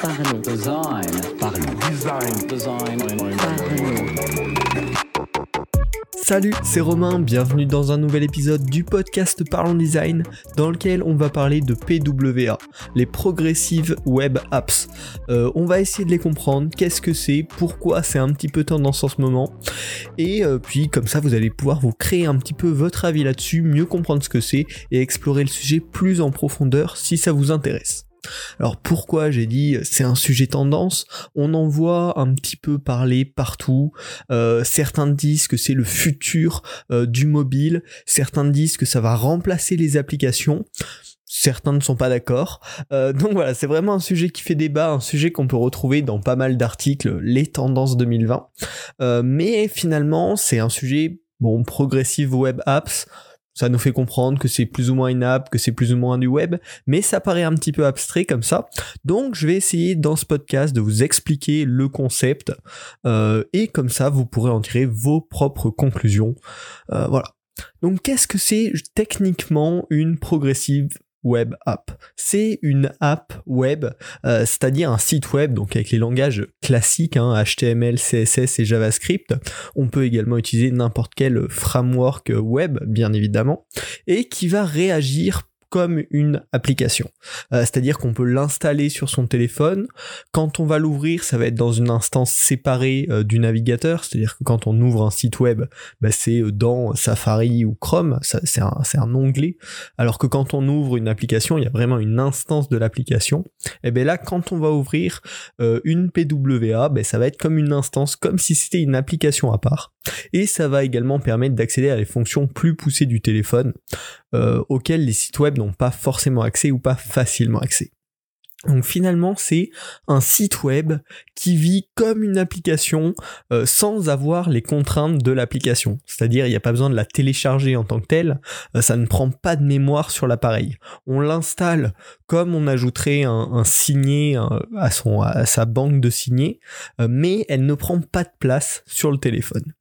Parlons. Design. Parlons. Design. Design. Parlons. Salut, c'est Romain, bienvenue dans un nouvel épisode du podcast Parlons Design dans lequel on va parler de PWA, les Progressive Web Apps. Euh, on va essayer de les comprendre, qu'est-ce que c'est, pourquoi c'est un petit peu tendance en ce moment, et euh, puis comme ça vous allez pouvoir vous créer un petit peu votre avis là-dessus, mieux comprendre ce que c'est et explorer le sujet plus en profondeur si ça vous intéresse. Alors pourquoi j'ai dit euh, c'est un sujet tendance? On en voit un petit peu parler partout. Euh, certains disent que c'est le futur euh, du mobile. Certains disent que ça va remplacer les applications. Certains ne sont pas d'accord. Donc voilà, c'est vraiment un sujet qui fait débat, un sujet qu'on peut retrouver dans pas mal d'articles, les tendances 2020. Euh, mais finalement, c'est un sujet, bon, progressive web apps, ça nous fait comprendre que c'est plus ou moins une app, que c'est plus ou moins du web, mais ça paraît un petit peu abstrait comme ça. Donc je vais essayer dans ce podcast de vous expliquer le concept euh, et comme ça vous pourrez en tirer vos propres conclusions. Euh, voilà. Donc qu'est-ce que c'est techniquement une progressive web app. C'est une app web, euh, c'est-à-dire un site web, donc avec les langages classiques, hein, HTML, CSS et JavaScript. On peut également utiliser n'importe quel framework web, bien évidemment, et qui va réagir comme une application. Euh, C'est-à-dire qu'on peut l'installer sur son téléphone. Quand on va l'ouvrir, ça va être dans une instance séparée euh, du navigateur. C'est-à-dire que quand on ouvre un site web, bah, c'est dans Safari ou Chrome. C'est un, un, onglet. Alors que quand on ouvre une application, il y a vraiment une instance de l'application. Et bien là, quand on va ouvrir euh, une PWA, ben ça va être comme une instance, comme si c'était une application à part. Et ça va également permettre d'accéder à les fonctions plus poussées du téléphone, euh, auxquelles les sites web n'ont pas forcément accès ou pas facilement accès. Donc finalement, c'est un site web qui vit comme une application euh, sans avoir les contraintes de l'application. C'est-à-dire, il n'y a pas besoin de la télécharger en tant que telle, euh, ça ne prend pas de mémoire sur l'appareil. On l'installe comme on ajouterait un, un signé à, son, à sa banque de signés, mais elle ne prend pas de place sur le téléphone.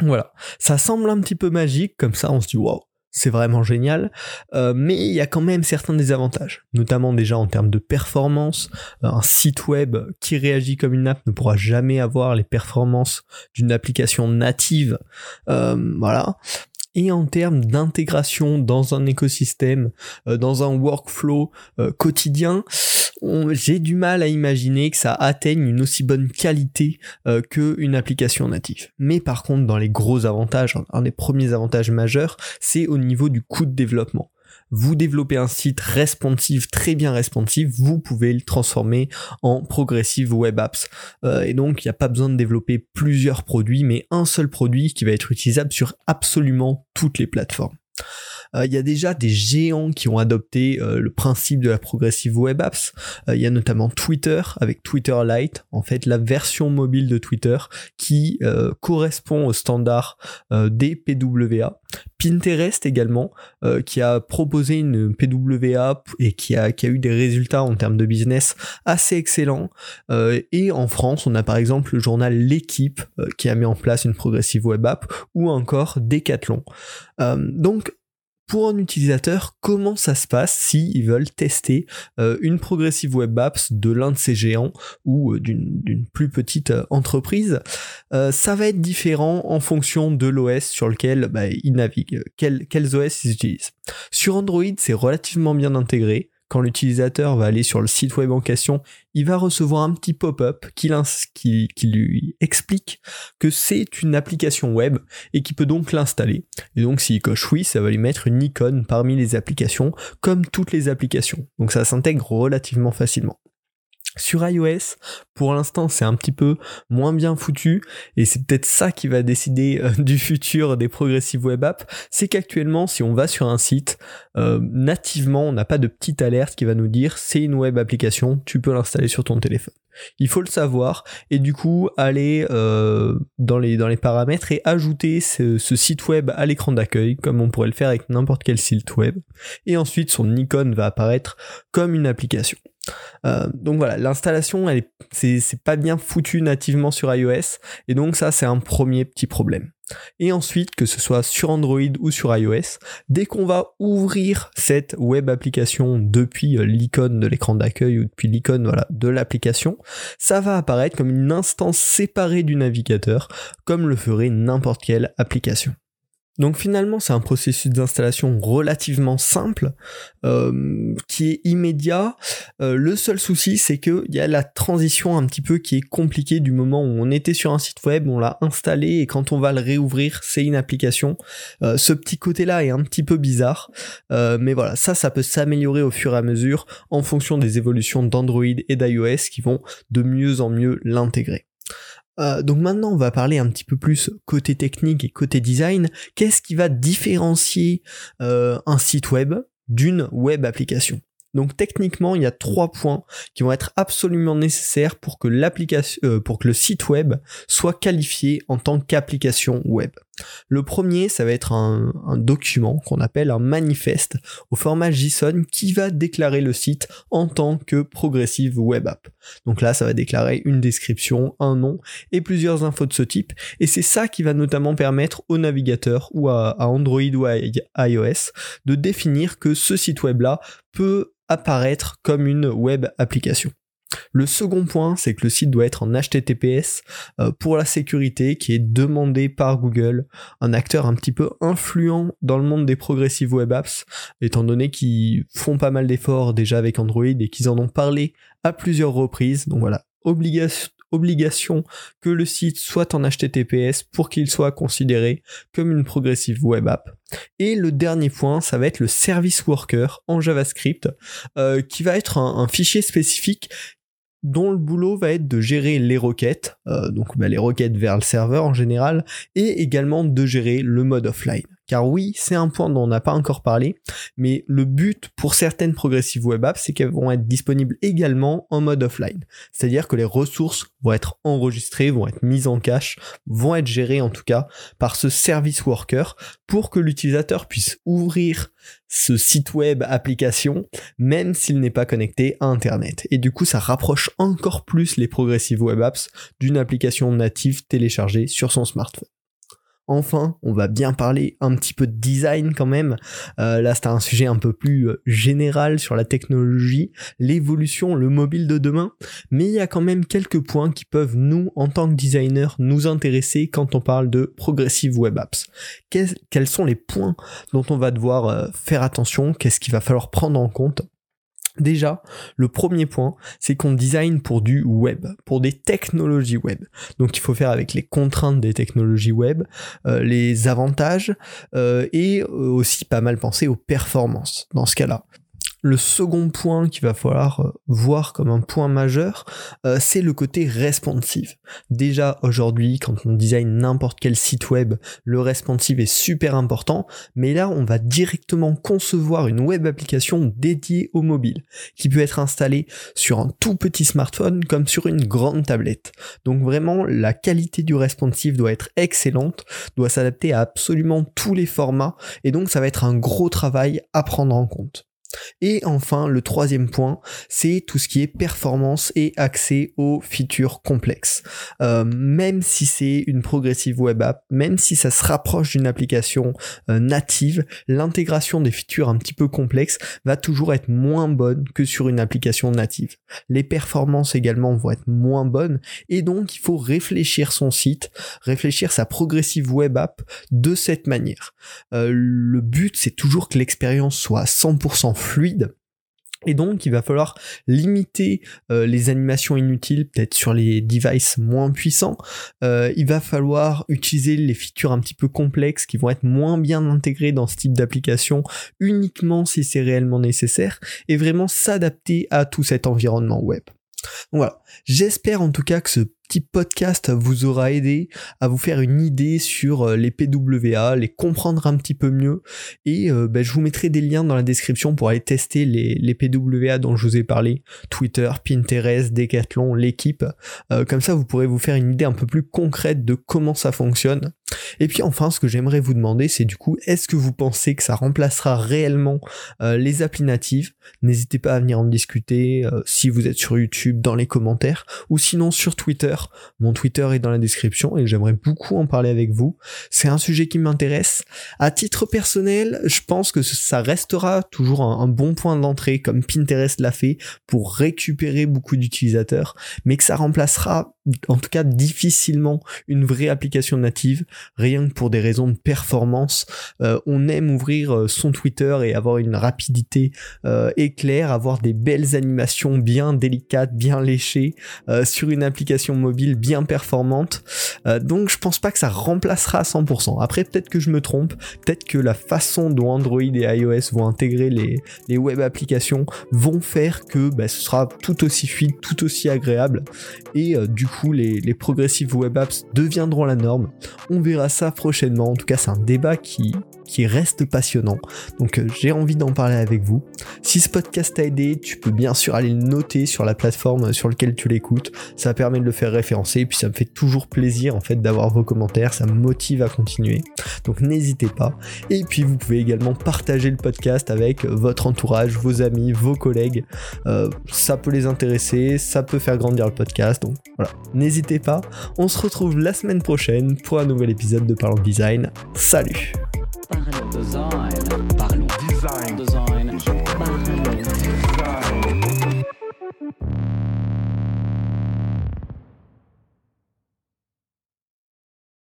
Voilà, ça semble un petit peu magique, comme ça on se dit waouh, c'est vraiment génial, euh, mais il y a quand même certains désavantages, notamment déjà en termes de performance. Un site web qui réagit comme une app ne pourra jamais avoir les performances d'une application native. Euh, voilà et en termes d'intégration dans un écosystème, euh, dans un workflow euh, quotidien, j'ai du mal à imaginer que ça atteigne une aussi bonne qualité euh, qu'une application native. Mais par contre, dans les gros avantages, un des premiers avantages majeurs, c'est au niveau du coût de développement vous développez un site responsive, très bien responsive, vous pouvez le transformer en progressive web apps. Euh, et donc, il n'y a pas besoin de développer plusieurs produits, mais un seul produit qui va être utilisable sur absolument toutes les plateformes. Euh, il y a déjà des géants qui ont adopté euh, le principe de la progressive web apps. Euh, il y a notamment Twitter avec Twitter Lite, en fait la version mobile de Twitter qui correspond au standard des PWA. Pinterest également, qui a proposé une PWA et qui a, qui a eu des résultats en termes de business assez excellents. et en France, on a par exemple le journal L'équipe qui a mis en place une progressive web app ou encore Decathlon. donc pour un utilisateur, comment ça se passe s'ils veulent tester euh, une progressive web apps de l'un de ces géants ou euh, d'une plus petite euh, entreprise Ça va être différent en fonction de l'OS sur lequel bah, ils naviguent, quels OS ils utilisent. Sur Android, c'est relativement bien intégré quand l'utilisateur va aller sur le site web en question, il va recevoir un petit pop-up qui, lui explique que c'est une application web et qu'il peut donc l'installer. Et donc s'il coche oui, ça va lui mettre une icône parmi les applications, comme toutes les applications. Donc ça s'intègre relativement facilement. Sur iOS, pour l'instant, c'est un petit peu moins bien foutu et c'est peut-être ça qui va décider euh, du futur des progressive web apps. C'est qu'actuellement, si on va sur un site, euh, nativement, on n'a pas de petite alerte qui va nous dire c'est une web application, tu peux l'installer sur ton téléphone. Il faut le savoir et du coup aller euh, dans, les, dans les paramètres et ajouter ce site web à l'écran d'accueil comme on pourrait le faire avec n'importe quel site web. Et ensuite son icône va apparaître comme une application. Euh, donc voilà, l'installation, c'est pas bien foutu nativement sur iOS, et donc ça, c'est un premier petit problème. Et ensuite, que ce soit sur Android ou sur iOS, dès qu'on va ouvrir cette web application depuis euh, l'icône de l'écran d'accueil ou depuis l'icône voilà, de l'application, ça va apparaître comme une instance séparée du navigateur, comme le ferait n'importe quelle application. Donc finalement, c'est un processus d'installation relativement simple, euh, qui est immédiat. Euh, le seul souci, c'est qu'il y a la transition un petit peu qui est compliquée du moment où on était sur un site web, on l'a installé et quand on va le réouvrir, c'est une application. Euh, ce petit côté-là est un petit peu bizarre, mais voilà, ça, ça peut s'améliorer au fur et à mesure en fonction des évolutions d'Android et d'iOS qui vont de mieux en mieux l'intégrer. Euh, donc maintenant, on va parler un petit peu plus côté technique et côté design. Qu'est-ce qui va différencier euh, un site web d'une web application? Donc techniquement, il y a trois points qui vont être absolument nécessaires pour que l'application, euh, pour que le site web soit qualifié en tant qu'application web. Le premier, ça va être un, document qu'on appelle un manifeste au format JSON qui va déclarer le site en tant que progressive web app. Donc là, ça va déclarer une description, un nom et plusieurs infos de ce type. Et c'est ça qui va notamment permettre au navigateur ou à, à Android ou à iOS de définir que ce site web là peut apparaître comme une web application. Le second point, c'est que le site doit être en HTTPS euh, pour la sécurité qui est demandée par Google, un acteur un petit peu influent dans le monde des progressive web apps, étant donné qu'ils font pas mal d'efforts déjà avec Android et qu'ils en ont parlé à plusieurs reprises. Donc voilà, obligation obligation que le site soit en HTTPS pour qu'il soit considéré comme une progressive web app. Et le dernier point, ça va être le service worker en JavaScript, euh, qui va être un, fichier spécifique dont le boulot va être de gérer les requêtes, euh, donc bah, les requêtes vers le serveur en général, et également de gérer le mode offline. Car oui, c'est un point dont on n'a pas encore parlé, mais le but pour certaines progressive web apps, c'est qu'elles vont être disponibles également en mode offline. C'est-à-dire que les ressources vont être enregistrées, vont être mises en cache, vont être gérées en tout cas par ce service worker pour que l'utilisateur puisse ouvrir ce site web application même s'il n'est pas connecté à Internet. Et du coup, ça rapproche encore plus les progressive web apps d'une application native téléchargée sur son smartphone. Enfin, on va bien parler un petit peu de design quand même. Euh, là, c'est un sujet un peu plus euh, général sur la technologie, l'évolution, le mobile de demain. Mais il y a quand même quelques points qui peuvent nous, en tant que designers, nous intéresser quand on parle de progressive web apps. quels sont les points dont on va devoir euh, faire attention? Qu'est-ce qu'il va falloir prendre en compte? Déjà, le premier point, c'est qu'on design pour du web, pour des technologies web. Donc il faut faire avec les contraintes des technologies web, euh, les avantages euh, et euh, aussi pas mal penser aux performances dans ce cas-là. Le second point qu'il va falloir euh, voir comme un point majeur, euh, c'est le côté responsive. Déjà aujourd'hui, quand on design n'importe quel site web, le responsive est super important, mais là on va directement concevoir une web application dédiée au mobile, qui peut être installée sur un tout petit smartphone comme sur une grande tablette. Donc vraiment, la qualité du responsive doit être excellente, doit s'adapter à absolument tous les formats, et donc ça va être un gros travail à prendre en compte. Et enfin, le troisième point, c'est tout ce qui est performance et accès aux features complexes. Euh, même si c'est une progressive web app, même si ça se rapproche d'une application euh, native, l'intégration des features un petit peu complexes va toujours être moins bonne que sur une application native. Les performances également vont être moins bonnes et donc il faut réfléchir son site, réfléchir sa progressive web app de cette manière. Euh, le but c'est toujours que l'expérience soit 100% fluide. Et donc, il va falloir limiter euh, les animations inutiles, peut-être sur les devices moins puissants. Euh, il va falloir utiliser les features un petit peu complexes qui vont être moins bien intégrées dans ce type d'application uniquement si c'est réellement nécessaire et vraiment s'adapter à tout cet environnement web. Voilà, j'espère en tout cas que ce petit podcast vous aura aidé à vous faire une idée sur euh, les PWA, les comprendre un petit peu mieux. Et euh, ben, je vous mettrai des liens dans la description pour aller tester les, les PWA dont je vous ai parlé. Twitter, Pinterest, Decathlon, l'équipe. Euh, comme ça, vous pourrez vous faire une idée un peu plus concrète de comment ça fonctionne. Et puis enfin, ce que j'aimerais vous demander, c'est du coup, est-ce que vous pensez que ça remplacera réellement euh, les applis natives? N'hésitez pas à venir en discuter euh, si vous êtes sur YouTube dans les commentaires ou sinon sur Twitter. Mon Twitter est dans la description et j'aimerais beaucoup en parler avec vous. C'est un sujet qui m'intéresse. À titre personnel, je pense que ça restera toujours un, un bon point d'entrée comme Pinterest l'a fait pour récupérer beaucoup d'utilisateurs, mais que ça remplacera en tout cas difficilement une vraie application native, rien que pour des raisons de performance. Euh, on aime ouvrir euh, son Twitter et avoir une rapidité euh, éclair, avoir des belles animations bien délicates, bien léchées sur une application mobile bien performante. donc je pense pas que ça remplacera à 100%. Après peut-être que je me trompe, peut-être que la façon dont Android et iOS vont intégrer les, les web applications vont faire que bah, ce sera tout aussi fluide, tout aussi agréable et du coup les, les progressive web apps deviendront la norme. On verra ça prochainement. En tout cas, c'est un débat qui, qui reste passionnant. Donc euh, j'ai envie d'en parler avec vous. Si ce podcast t'a aidé, tu peux bien sûr aller le noter sur la plateforme sur laquelle tu l'écoutes. Ça permet de le faire référencer et puis ça me fait toujours plaisir en fait d'avoir vos commentaires, ça me motive à continuer. Donc n'hésitez pas. Et puis vous pouvez également partager le podcast avec votre entourage, vos amis, vos collègues. Euh, ça peut les intéresser, ça peut faire grandir le podcast. Donc voilà, n'hésitez pas. On se retrouve la semaine prochaine pour un nouvel épisode de Parlons Design. Salut Parlons design.